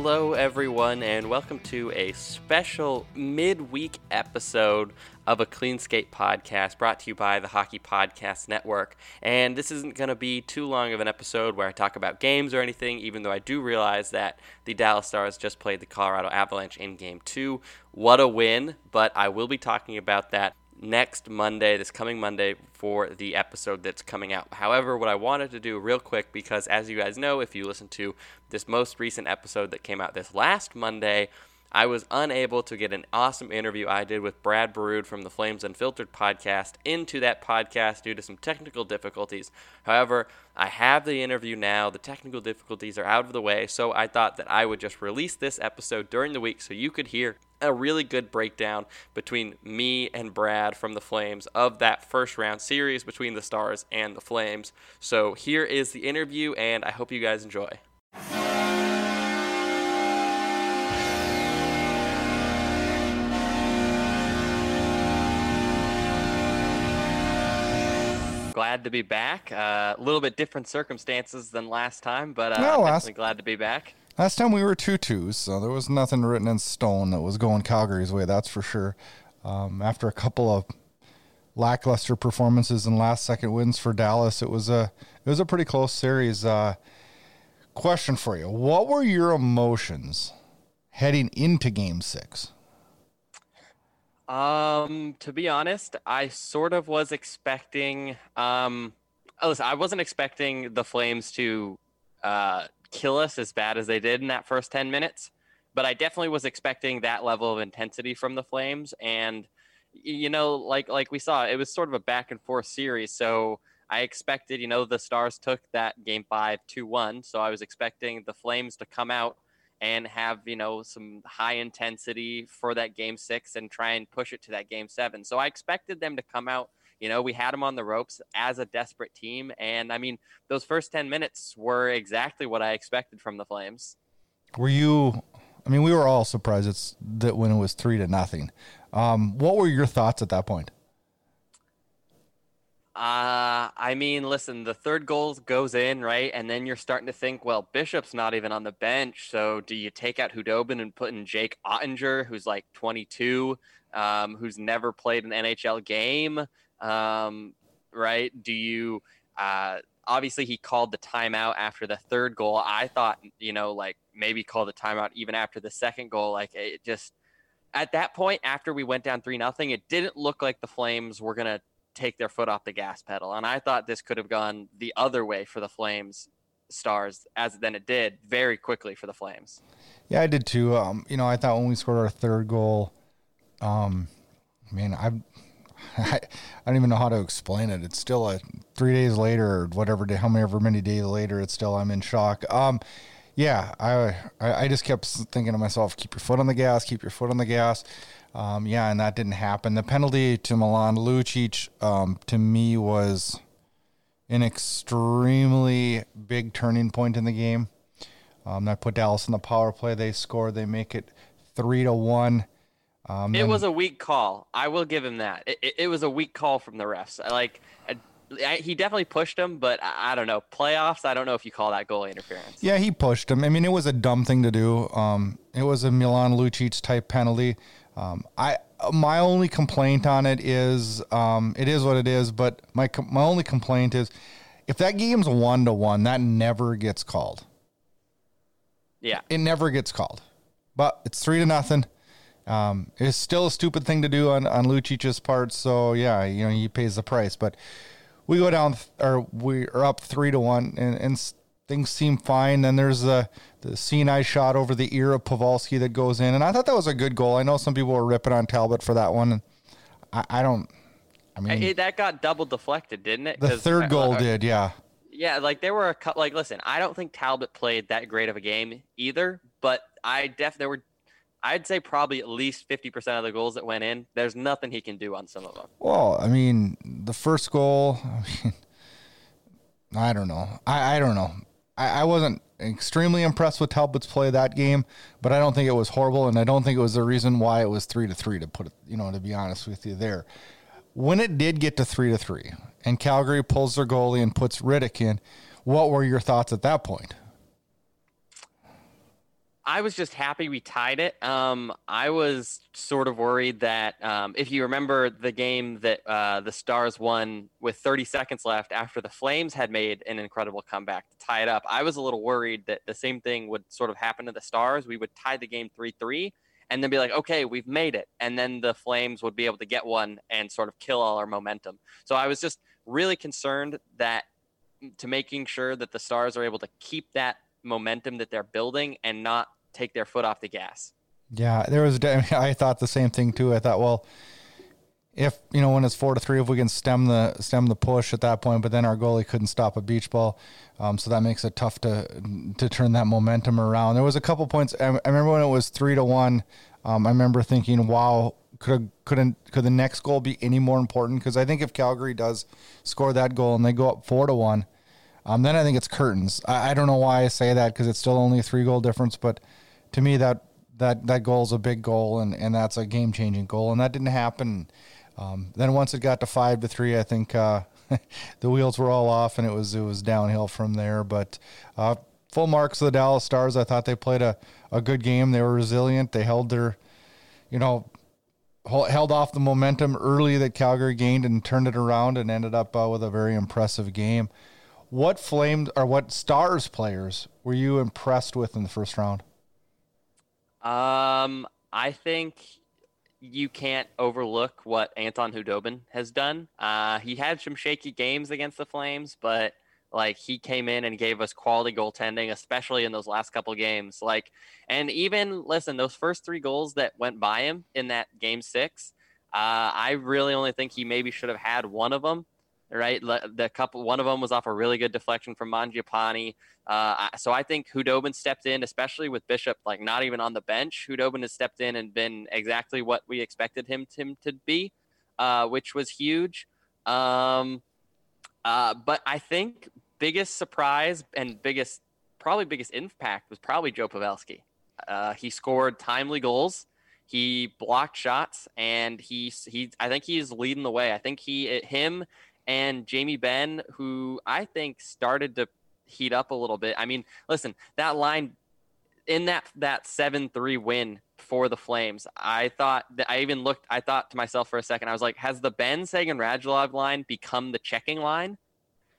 Hello, everyone, and welcome to a special midweek episode of a Clean Skate podcast brought to you by the Hockey Podcast Network. And this isn't going to be too long of an episode where I talk about games or anything, even though I do realize that the Dallas Stars just played the Colorado Avalanche in game two. What a win! But I will be talking about that next Monday, this coming Monday, for the episode that's coming out. However, what I wanted to do real quick, because as you guys know, if you listen to this most recent episode that came out this last Monday, I was unable to get an awesome interview I did with Brad Burud from the Flames Unfiltered podcast into that podcast due to some technical difficulties. However, I have the interview now. The technical difficulties are out of the way, so I thought that I would just release this episode during the week so you could hear a really good breakdown between me and Brad from the Flames of that first round series between the Stars and the Flames. So here is the interview, and I hope you guys enjoy. Glad to be back. Uh, a little bit different circumstances than last time, but uh, no, last, definitely glad to be back. Last time we were two twos, so there was nothing written in stone that was going Calgary's way. That's for sure. Um, after a couple of lackluster performances and last second wins for Dallas, it was a it was a pretty close series. Uh, question for you: What were your emotions heading into Game Six? Um, to be honest, I sort of was expecting. Um, listen, I wasn't expecting the Flames to uh, kill us as bad as they did in that first ten minutes, but I definitely was expecting that level of intensity from the Flames. And you know, like like we saw, it was sort of a back and forth series. So I expected, you know, the Stars took that game five two one. So I was expecting the Flames to come out and have you know some high intensity for that game six and try and push it to that game seven. So I expected them to come out. You know, we had them on the ropes as a desperate team, and I mean, those first ten minutes were exactly what I expected from the Flames. Were you? I mean, we were all surprised it's that when it was three to nothing. Um, what were your thoughts at that point? Uh, I mean, listen, the third goal goes in, right? And then you're starting to think, well, Bishop's not even on the bench. So do you take out Khudobin and put in Jake Oettinger, who's like 22, um, who's never played an NHL game? Um, right? Do you, uh, obviously he called the timeout after the third goal. I thought, you know, like maybe call the timeout even after the second goal. Like it just, at that point, after we went down three nothing, it didn't look like the Flames were gonna take their foot off the gas pedal. And I thought this could have gone the other way for the Flames stars as then it did very quickly for the Flames. Yeah, I did too. Um, you know, I thought when we scored our third goal, um, man, I, I, don't even know how to explain it. It's still a three days later or whatever day, how many many days later, it's still I'm in shock. Um, yeah, I, I I just kept thinking to myself, keep your foot on the gas, keep your foot on the gas. Um, yeah, and that didn't happen. The penalty to Milan Lucic, um, to me, was an extremely big turning point in the game. Um, that put Dallas in the power play. They score. They make it three to one. Um, it was a weak call. I will give him that. It, it, it was a weak call from the refs. Like I, he definitely pushed him, but I, I, don't know playoffs. I don't know if you call that goalie interference. Yeah, he pushed him. I mean, it was a dumb thing to do. Um, it was a Milan Lucic type penalty. Um, I my only complaint on it is um, it is what it is. But my my only complaint is if that game's one to one, that never gets called. Yeah, it never gets called. But it's three to nothing. Um, it's still a stupid thing to do on on Lucic's part. So yeah, you know he pays the price. But we go down or we are up three to one, and, and things seem fine. Then there's the the CNI shot over the ear of Pavelski that goes in, and I thought that was a good goal. I know some people were ripping on Talbot for that one. I, I don't, I mean, It- that got double deflected, didn't it? The third uh, goal uh, did, yeah. Yeah, like there were a couple. Like, listen, I don't think Talbot played that great of a game either, but I def there were, I'd say probably at least fifty percent of the goals that went in. There's nothing he can do on some of them. Well, I mean, the first goal, I mean, I don't know. I, I don't know. I, I wasn't extremely impressed with Talbot's play that game, but I don't think it was horrible, and I don't think it was the reason why it was three to three. To put it, you know, to be honest with you, there. When it did get to three to three, and Calgary pulls their goalie and puts Rittich in, what were your thoughts at that point? I was just happy we tied it. Um, I was sort of worried that um, if you remember the game that uh, the Stars won with 30 seconds left after the Flames had made an incredible comeback to tie it up, I was a little worried that the same thing would sort of happen to the Stars. We would tie the game 3 3 and then be like, okay, we've made it. And then the Flames would be able to get one and sort of kill all our momentum. So I was just really concerned that to making sure that the Stars are able to keep that momentum that they're building and not take their foot off the gas. Yeah, there was. I thought the same thing too. I thought, well, if you know when it's four to three, if we can stem the stem the push at that point, but then our goalie couldn't stop a beach ball, um, so that makes it tough to to turn that momentum around. There was a couple points. I, I remember when it was three to one. Um, I remember thinking, wow. Could couldn't could the next goal be any more important? Because I think if Calgary does score that goal and they go up four to one, um, then I think it's curtains. I, I don't know why I say that because it's still only a three goal difference, but to me that that that goal is a big goal and, and that's a game changing goal and that didn't happen. Um, then once it got to five to three, I think uh, the wheels were all off and it was it was downhill from there. But uh, full marks of the Dallas Stars. I thought they played a, a good game. They were resilient. They held their, you know, held off the momentum early that Calgary gained and turned it around and ended up uh, with a very impressive game. What flamed or what Stars players were you impressed with in the first round? Um, I think you can't overlook what Anton Khudobin has done. Uh, he had some shaky games against the Flames, but like he came in and gave us quality goaltending, especially in those last couple games. Like, and even listen, those first three goals that went by him in that game six, uh, I really only think he maybe should have had one of them. Right, the couple, one of them was off a really good deflection from Mangiapane. Uh, so I think Khudobin stepped in, especially with Bishop, like not even on the bench. Khudobin has stepped in and been exactly what we expected him to, to be, uh, which was huge. Um, uh, but I think biggest surprise and biggest, probably biggest impact was probably Joe Pavelski. Uh, he scored timely goals. He blocked shots, and he he. I think he's leading the way. I think he him and Jamie Benn, who I think started to heat up a little bit. I mean, listen, that line in that that seven three win for the Flames, I thought that I even looked. I thought to myself for a second, I was like, has the Benn Seguin Radulov line become the checking line?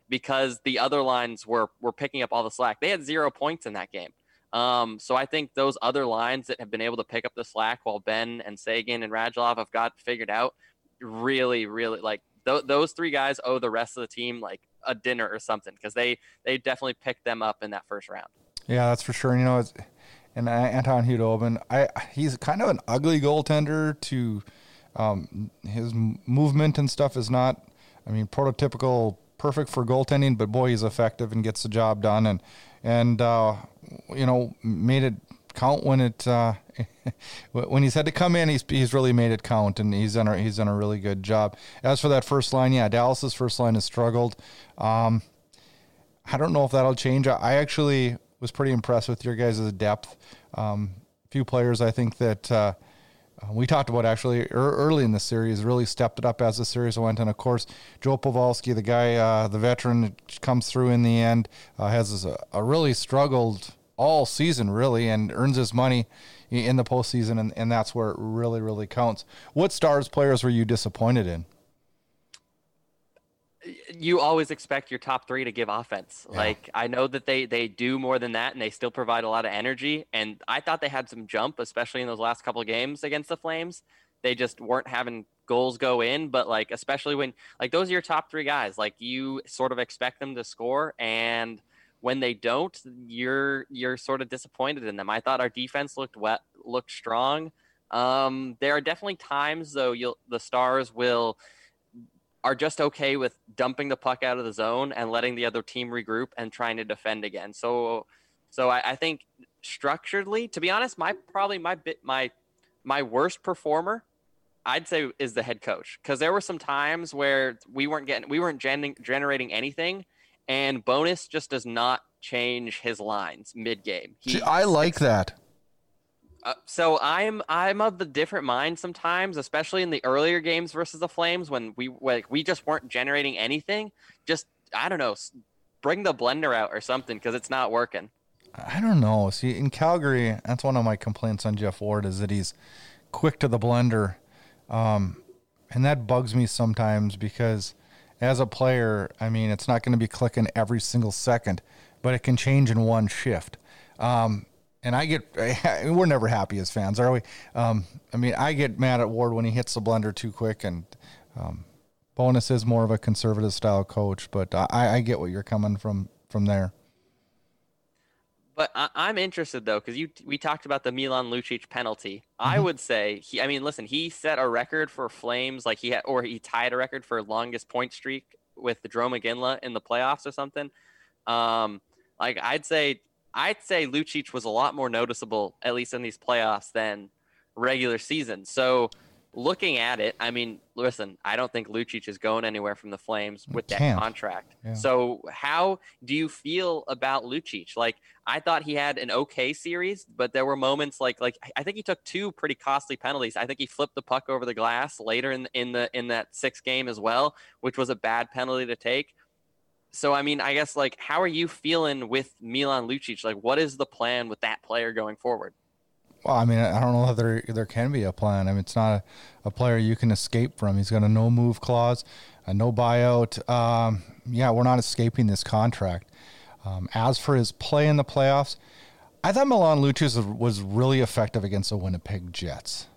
Because the other lines were were picking up all the slack. They had zero points in that game. Um, so I think those other lines that have been able to pick up the slack while Benn and Seguin and Radulov have got figured out, really, really like th- those three guys owe the rest of the team like a dinner or something because they they definitely picked them up in that first round. Yeah, that's for sure. You know, it's, and Anton Khudobin, I he's kind of an ugly goaltender. To um, his movement and stuff is not, I mean, prototypical, perfect for goaltending. But boy, he's effective and gets the job done. And and uh, you know, made it count when it uh, when he's had to come in. He's he's really made it count, and he's done a, he's done a really good job. As for that first line, yeah, Dallas's first line has struggled. Um, I don't know if that'll change. I actually was pretty impressed with your guys' depth. Um, few players I think that uh, we talked about actually early in the series really stepped it up as the series went. And of course, Joe Pavelski, the guy, uh, the veteran, comes through in the end, uh, has a, a, really struggled all season, really, and earns his money in the postseason. And, and that's where it really, really counts. What stars players were you disappointed in? you always expect your top three to give offense. Yeah. Like I know that they they do more than that, and they still provide a lot of energy. And I thought they had some jump, especially in those last couple games against the Flames. They just weren't having goals go in, but like especially when like those are your top three guys. Like you sort of expect them to score, and when they don't, you're you're sort of disappointed in them. I thought our defense looked wet, looked strong. Um, there are definitely times though. You'll the Stars will are just okay with dumping the puck out of the zone and letting the other team regroup and trying to defend again. So, so I, I think structurally, to be honest, my probably my bit my my worst performer, I'd say, is the head coach because there were some times where we weren't getting we weren't gen- generating anything, and Bowness just does not change his lines mid game. I like that. Uh, so I'm I'm of the different mind sometimes, especially in the earlier games versus the Flames when we like we just weren't generating anything. Just I don't know, bring the blender out or something because it's not working. I don't know. See, in Calgary, that's one of my complaints on Geoff Ward is that he's quick to the blender, um, and that bugs me sometimes because as a player, I mean, it's not going to be clicking every single second, but it can change in one shift. Um, and I get we're never happy as fans, are we? Um, I mean, I get mad at Ward when he hits the blender too quick, and um, Bowness is more of a conservative style coach, but I, I get what you're coming from from there. But I, am interested though, because you we talked about the Milan Lucic penalty. Mm-hmm. I would say he. I mean, listen, he set a record for Flames, like he had, or he tied a record for longest point streak with the Jarome Iginla in the playoffs or something. Um, like I'd say I'd say Lucic was a lot more noticeable, at least in these playoffs, than regular season. So looking at it, I mean, listen, I don't think Lucic is going anywhere from the Flames with that contract. Yeah. So how do you feel about Lucic? Like I thought he had an okay series, but there were moments like like I think he took two pretty costly penalties. I think he flipped the puck over the glass later in in the in that sixth game as well, which was a bad penalty to take so I mean, I guess like, how are you feeling with Milan Lucic? Like, what is the plan with that player going forward? Well, I mean, I don't know if there there can be a plan. I mean, it's not a, a player you can escape from. He's got a no move clause, a no buyout. Um, yeah, we're not escaping this contract. Um, as for his play in the playoffs, I thought Milan Lucic was really effective against the Winnipeg Jets,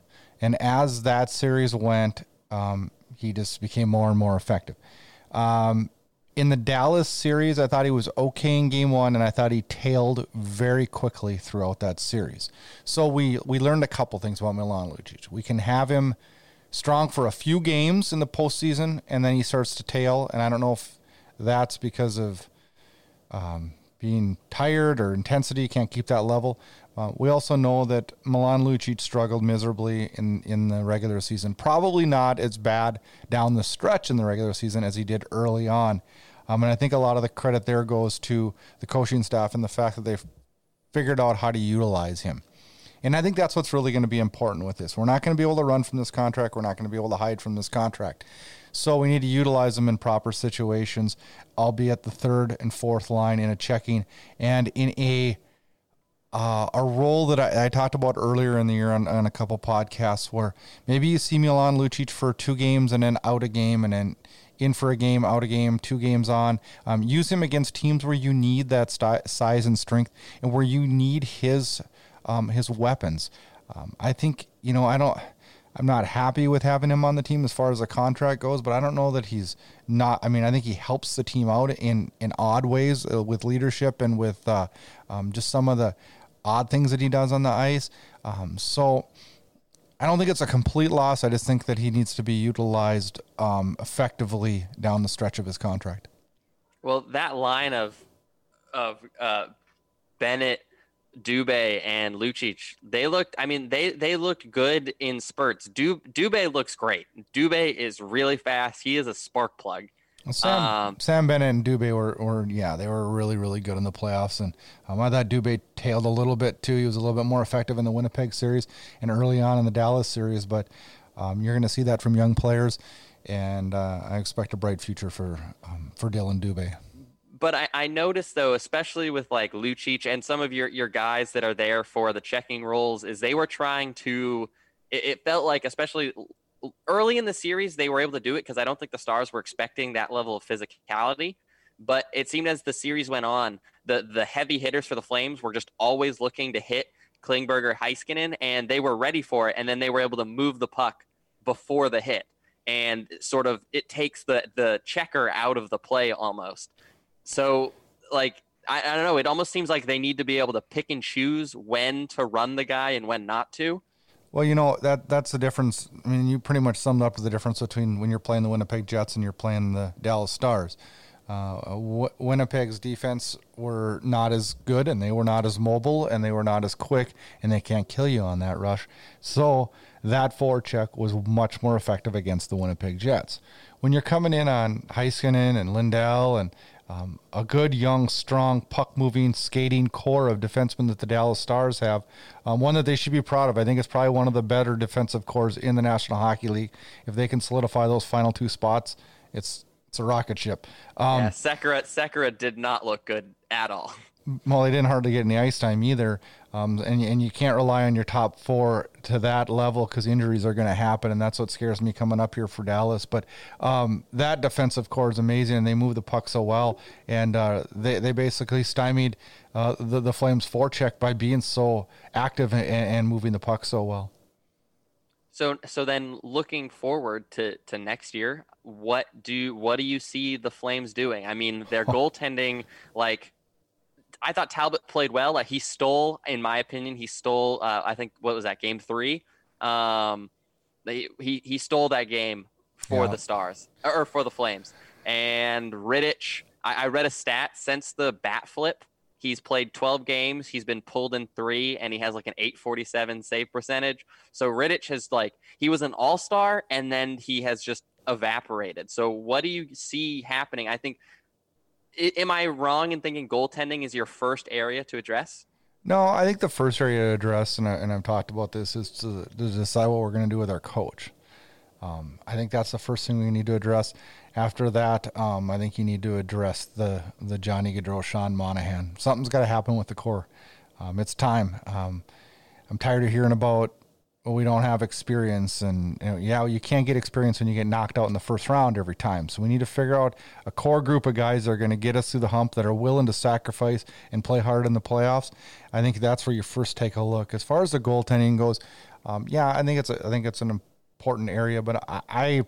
and as that series went, um, he just became more and more effective. Um, in the Dallas series, I thought he was okay in game one, and I thought he tailed very quickly throughout that series. So we we learned a couple things about Milan Lucic. We can have him strong for a few games in the postseason, and then he starts to tail. And I don't know if that's because of um, being tired or intensity, can't keep that level. Uh, we also know that Milan Lucic struggled miserably in, in the regular season. Probably not as bad down the stretch in the regular season as he did early on. Um, and I think a lot of the credit there goes to the coaching staff and the fact that they've figured out how to utilize him. And I think that's what's really going to be important with this. We're not going to be able to run from this contract. We're not going to be able to hide from this contract. So we need to utilize them in proper situations, albeit the third and fourth line in a checking and in a uh, a role that I, I, talked about earlier in the year on, on, a couple podcasts where maybe you see Milan Lucic for two games and then out a game and then in for a game, out a game, two games on. Um, use him against teams where you need that st- size and strength and where you need his um, his weapons. Um, I think you know I don't. I'm not happy with having him on the team as far as the contract goes, but I don't know that he's not. I mean, I think he helps the team out in in odd ways uh, with leadership and with uh, um, just some of the odd things that he does on the ice. Um, so I don't think it's a complete loss. I just think that he needs to be utilized um, effectively down the stretch of his contract. Well, that line of of uh, Bennett, Dubé, and Lucic, they looked. I mean, they they looked good in spurts. Du, Dubé looks great. Dubé is really fast. He is a spark plug. Sam, um, Sam Bennett and Dubé were, were, yeah, they were really, really good in the playoffs. And um, I thought Dubé tailed a little bit too. He was a little bit more effective in the Winnipeg series and early on in the Dallas series. But um, you're going to see that from young players, and uh, I expect a bright future for um, for Dillon Dubé. But I, I noticed though, especially with like Lucic and some of your your guys that are there for the checking roles, is they were trying to. It felt like, especially early in the series they were able to do it because I don't think the Stars were expecting that level of physicality. But it seemed as the series went on, the the heavy hitters for the Flames were just always looking to hit Klingberg or Heiskanen, and they were ready for it. And then they were able to move the puck before the hit, and sort of it takes the the checker out of the play almost. So like I, I don't know, it almost seems like they need to be able to pick and choose when to run the guy and when not to. Well, you know that that's the difference. I mean, you pretty much summed up the difference between when you're playing the Winnipeg Jets and you're playing the Dallas Stars. Uh, Winnipeg's defense were not as good, and they were not as mobile, and they were not as quick, and they can't kill you on that rush. So that forecheck was much more effective against the Winnipeg Jets. When you're coming in on Heiskanen and Lindell and um, a good, young, strong, puck moving, skating core of defensemen that the Dallas Stars have. Um, one that they should be proud of. I think it's probably one of the better defensive cores in the National Hockey League. If they can solidify those final two spots, it's it's a rocket ship. Um, yeah, Sekera, Sekera did not look good at all. Well, they didn't hardly get any ice time either. Um, and, and you can't rely on your top four to that level because injuries are going to happen. And that's what scares me coming up here for Dallas. But um, that defensive core is amazing and they move the puck so well. And uh, they, they basically stymied uh, the, the Flames forecheck by being so active and, and moving the puck so well. So so then looking forward to, to next year, what do what do you see the Flames doing? I mean, their goaltending like I thought Talbot played well. Like he stole, in my opinion, he stole. Uh, I think what was that game three? Um, they, he he stole that game for yeah. the Stars or for the Flames. And Rittich, I, I read a stat since the bat flip. He's played 12 games. He's been pulled in three, and he has like an 847 save percentage. So Rittich has like he was an all star, and then he has just evaporated. So what do you see happening? I think am I wrong in thinking goaltending is your first area to address? No, I think the first area to address, and, I, and I've talked about this, is to, to decide what we're going to do with our coach. Um, I think that's the first thing we need to address. After that, um, I think you need to address the the Johnny Gaudreau, Sean Monahan. Something's got to happen with the core. Um, it's time. Um, I'm tired of hearing about we don't have experience, and you know, yeah, you can't get experience when you get knocked out in the first round every time. So we need to figure out a core group of guys that are going to get us through the hump, that are willing to sacrifice and play hard in the playoffs. I think that's where you first take a look. As far as the goaltending goes, um, yeah, I think it's a, I think it's an important area, but I, I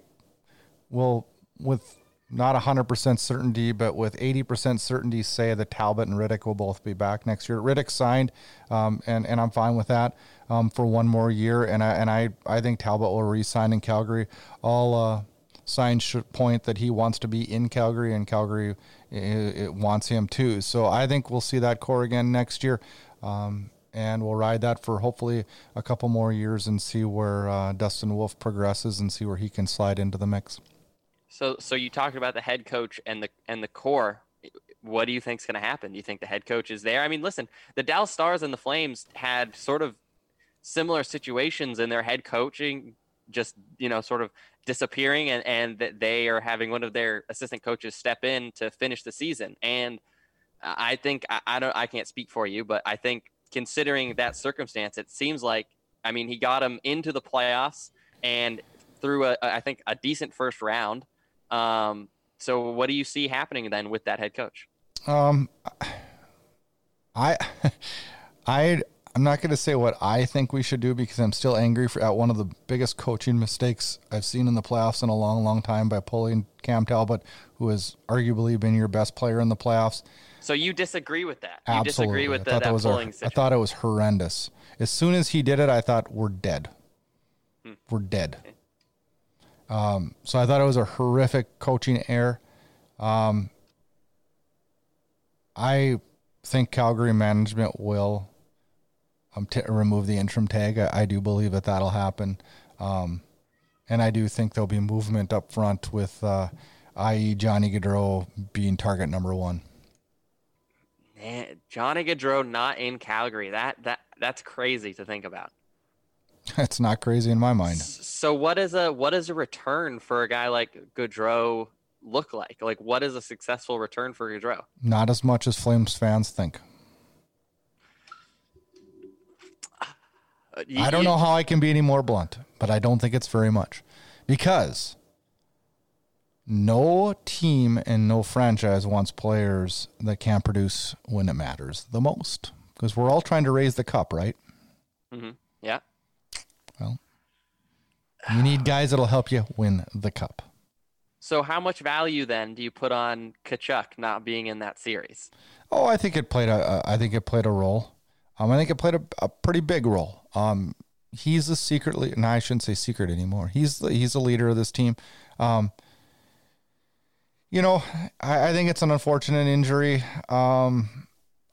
will with not 100% certainty, but with 80% certainty, say that Talbot and Rittich will both be back next year. Rittich signed, um, and, and I'm fine with that um, for one more year. And I, and I, I think Talbot will re sign in Calgary. All uh, signs should point that he wants to be in Calgary, and Calgary it, it wants him too. So I think we'll see that core again next year. Um, and we'll ride that for hopefully a couple more years and see where uh, Dustin Wolf progresses and see where he can slide into the mix. So, so you talked about the head coach and the and the core. What do you think is going to happen? Do you think the head coach is there? I mean, listen, the Dallas Stars and the Flames had sort of similar situations in their head coaching, just you know, sort of disappearing, and and that they are having one of their assistant coaches step in to finish the season. And I think I, I don't, I can't speak for you, but I think considering that circumstance, it seems like I mean he got them into the playoffs and through a I think a decent first round um, so what do you see happening then with that head coach? Um, I, I, I'm not going to say what I think we should do because I'm still angry for, at one of the biggest coaching mistakes I've seen in the playoffs in a long, long time by pulling Cam Talbot, who has arguably been your best player in the playoffs. So you disagree with that? You Absolutely. disagree with the, that, that pulling a, I thought it was horrendous. As soon as he did it, I thought we're dead. Hmm. We're dead. Okay. Um, so I thought it was a horrific coaching error. Um, I think Calgary management will um, t- remove the interim tag. I, I, do believe that that'll happen. Um, and I do think there'll be movement up front with, uh, i.e., Johnny Gaudreau being target number one. Man, Johnny Gaudreau not in Calgary. That that that's crazy to think about. That's not crazy in my mind. So what is a what is a return for a guy like Gaudreau look like? Like what is a successful return for Gaudreau? Not as much as Flames fans think. Uh, I don't know how I can be any more blunt, but I don't think it's very much. Because no team and no franchise wants players that can't produce when it matters the most. Because we're all trying to raise the cup, right? Mm-hmm. Yeah. Well, you need guys that'll help you win the cup. So, how much value then do you put on Tkachuk not being in that series? Oh, I think it played a. I think it played a role. Um, I think it played a, a pretty big role. Um, he's a secret leader. No, I shouldn't say secret anymore. He's the, he's the leader of this team. Um, you know, I, I, think it's an unfortunate injury. Um,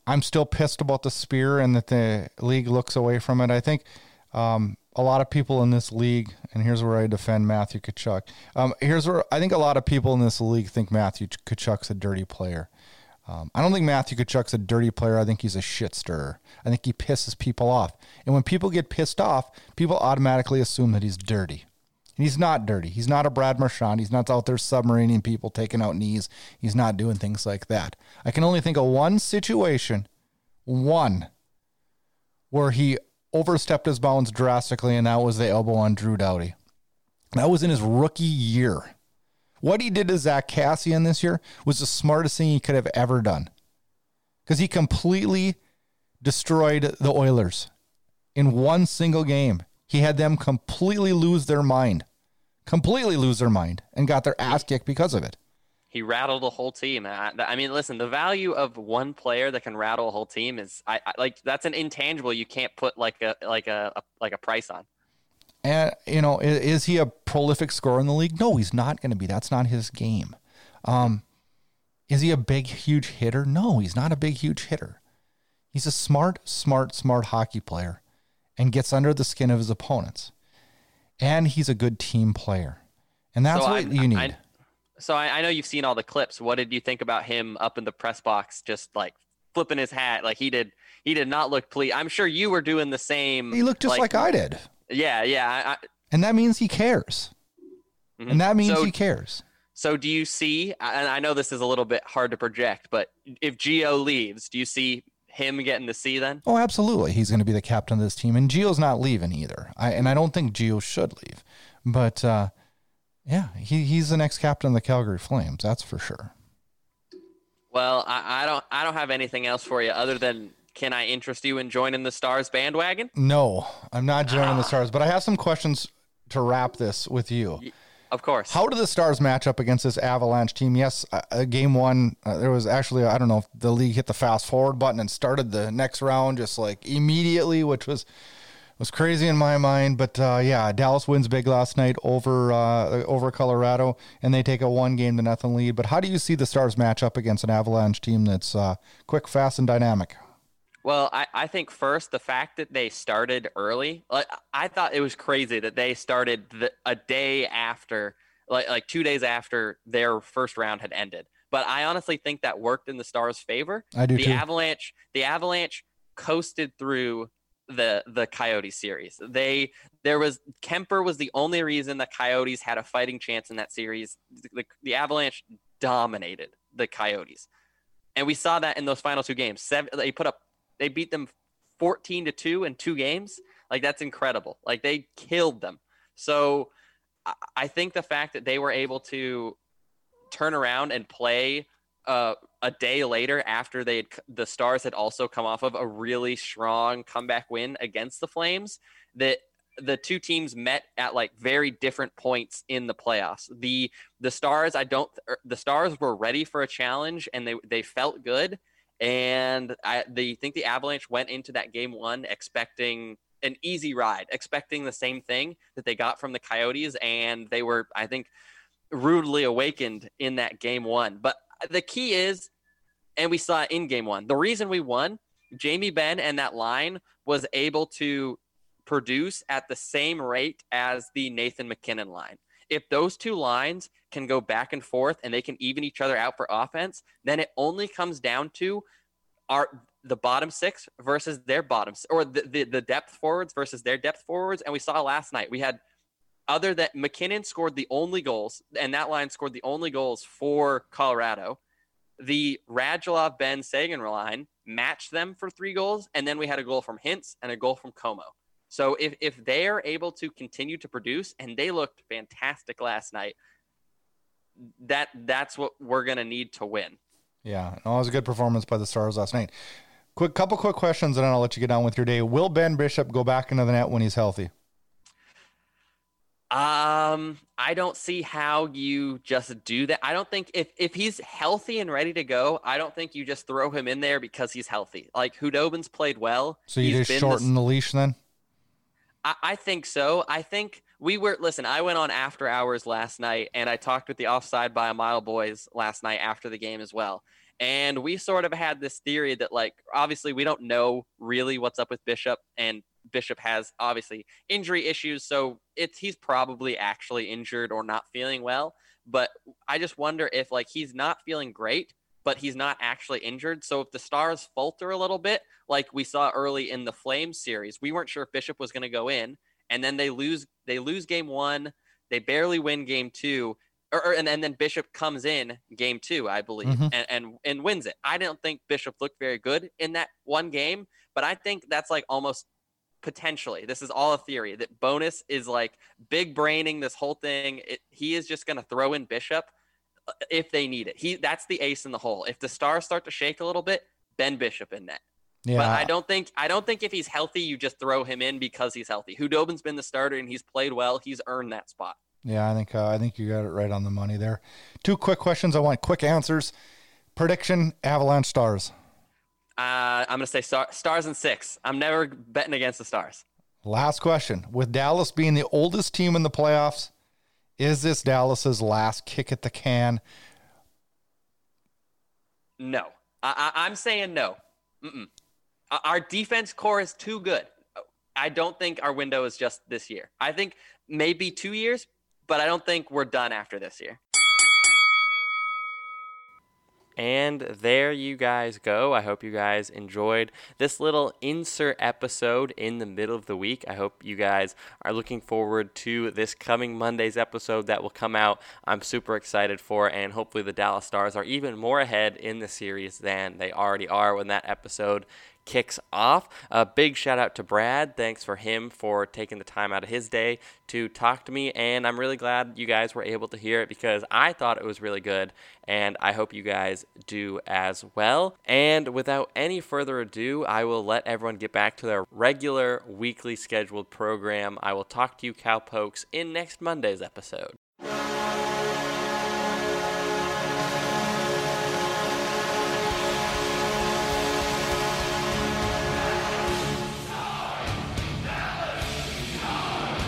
I'm still pissed about the spear and that the league looks away from it. I think um, a lot of people in this league, and here's where I defend Matthew Tkachuk. Um, here's where I think a lot of people in this league think Matthew Tkachuk's a dirty player. Um, I don't think Matthew Tkachuk's a dirty player. I think he's a shit stirrer. I think he pisses people off. And when people get pissed off, people automatically assume that he's dirty. And he's not dirty. He's not a Brad Marchand. He's not out there submarining people, taking out knees. He's not doing things like that. I can only think of one situation, one, where he overstepped his bounds drastically, and that was the elbow on Drew Doughty. That was in his rookie year. What he did to Zack Kassian this year was the smartest thing he could have ever done because he completely destroyed the Oilers in one single game. He had them completely lose their mind, completely lose their mind, and got their ass kicked because of it. He rattled a whole team. I, I mean, listen, the value of one player that can rattle a whole team is, I, I like that's an intangible you can't put like a like a, a like a price on. And you know, is, is, he a prolific scorer in the league? No, he's not going to be. That's not his game. Um, is he a big, huge hitter? No, he's not a big, huge hitter. He's a smart, smart, smart hockey player, and gets under the skin of his opponents. And he's a good team player, and that's so what I, you need. So I, I know you've seen all the clips. What did you think about him up in the press box, just like flipping his hat? Like he did. He did not look pleased. I'm sure you were doing the same. He looked just like, like I did. Yeah, yeah. I, and that means he cares. Mm-hmm. And that means so, he cares. So do you see? And I know this is a little bit hard to project, but if Gio leaves, do you see him getting the C then? Oh, absolutely. He's going to be the captain of this team, and Gio's not leaving either. I and I don't think Gio should leave, but uh, yeah, he, he's the next captain of the Calgary Flames. That's for sure. Well, I, I don't I don't have anything else for you other than can I interest you in joining the Stars bandwagon? No, I'm not joining ah. the Stars, but I have some questions to wrap this with you. Of course. How do the Stars match up against this Avalanche team? Yes, uh, game one, uh, there was actually, I don't know if the league hit the fast forward button and started the next round just like immediately, which was was crazy in my mind. But uh, yeah, Dallas wins big last night over uh, over Colorado, and they take a one game to nothing lead. But how do you see the Stars match up against an Avalanche team that's uh, quick, fast, and dynamic? Well, I, I think first the fact that they started early, like I thought it was crazy that they started the, a day after, like like two days after their first round had ended. But I honestly think that worked in the Stars' favor. I do the too. Avalanche, the Avalanche coasted through the the Coyote series. They there was Kuemper was the only reason the Coyotes had a fighting chance in that series. The, the Avalanche dominated the Coyotes, and we saw that in those final two games. Seven, they put up, they beat them fourteen to two in two games. Like that's incredible. Like they killed them. So I think the fact that they were able to turn around and play uh, a day later after they the Stars had also come off of a really strong comeback win against the Flames that the two teams met at like very different points in the playoffs. The the Stars I don't er, the Stars were ready for a challenge and they they felt good and I they think the Avalanche went into that game 1 expecting an easy ride, expecting the same thing that they got from the Coyotes and they were I think rudely awakened in that game 1. But the key is, and we saw in game one, the reason we won, Jamie Benn and that line was able to produce at the same rate as the Nathan MacKinnon line. If those two lines can go back and forth and they can even each other out for offense, then it only comes down to our the bottom six versus their bottoms or the, the, the depth forwards versus their depth forwards. And we saw last night we had other than MacKinnon scored the only goals, and that line scored the only goals for Colorado. The Radulov Benn Seguin line matched them for three goals, and then we had a goal from Hintz and a goal from Comeau. So if if they are able to continue to produce, and they looked fantastic last night, that that's what we're gonna need to win. Yeah, no, it was a good performance by the Stars last night. Quick couple quick questions, and then I'll let you get on with your day. Will Ben Bishop go back into the net when he's healthy? Um, I don't see how you just do that. I don't think if if he's healthy and ready to go, I don't think you just throw him in there because he's healthy. Like Khudobin's played well. So you just shorten this, the leash then? I, I think so. I think we were listen. I went on after hours last night, and I talked with the offside by a mile boys last night after the game as well. And we sort of had this theory that, like, obviously, we don't know really what's up with Bishop, and Bishop has obviously injury issues, so it's he's probably actually injured or not feeling well. But I just wonder if like he's not feeling great, but he's not actually injured. So if the Stars falter a little bit, like we saw early in the Flames series, we weren't sure if Bishop was going to go in, and then they lose they lose game one, they barely win game two. Or, or and, and then Bishop comes in game two, I believe, mm-hmm. and, and and wins it. I don't think Bishop looked very good in that one game, but I think that's like almost potentially this is all a theory that Bowness is like big braining this whole thing it, he is just going to throw in bishop uh, if they need it he that's the ace in the hole if the stars start to shake a little bit ben bishop in net yeah. But I don't think I don't think if he's healthy, you just throw him in because he's healthy. Khudobin's been the starter and he's played well. He's earned that spot. Yeah, I think uh, I think you got it right on the money there. Two quick questions. I want quick answers. Prediction: Avalanche Stars. Uh, I'm going to say star- Stars and six. I'm never betting against the Stars. Last question. With Dallas being the oldest team in the playoffs, is this Dallas's last kick at the can? No. I- am saying no. Mm-mm. Our defense core is too good. I don't think our window is just this year. I think maybe two years, but I don't think we're done after this year. And there you guys go. I hope you guys enjoyed this little insert episode in the middle of the week. I hope you guys are looking forward to this coming Monday's episode that will come out. I'm super excited for, and hopefully the Dallas Stars are even more ahead in the series than they already are when that episode kicks off. A big shout out to Brad. Thanks for him for taking the time out of his day to talk to me. And I'm really glad you guys were able to hear it because I thought it was really good. And I hope you guys do as well. And without any further ado, I will let everyone get back to their regular weekly scheduled program. I will talk to you, cowpokes, in next Monday's episode.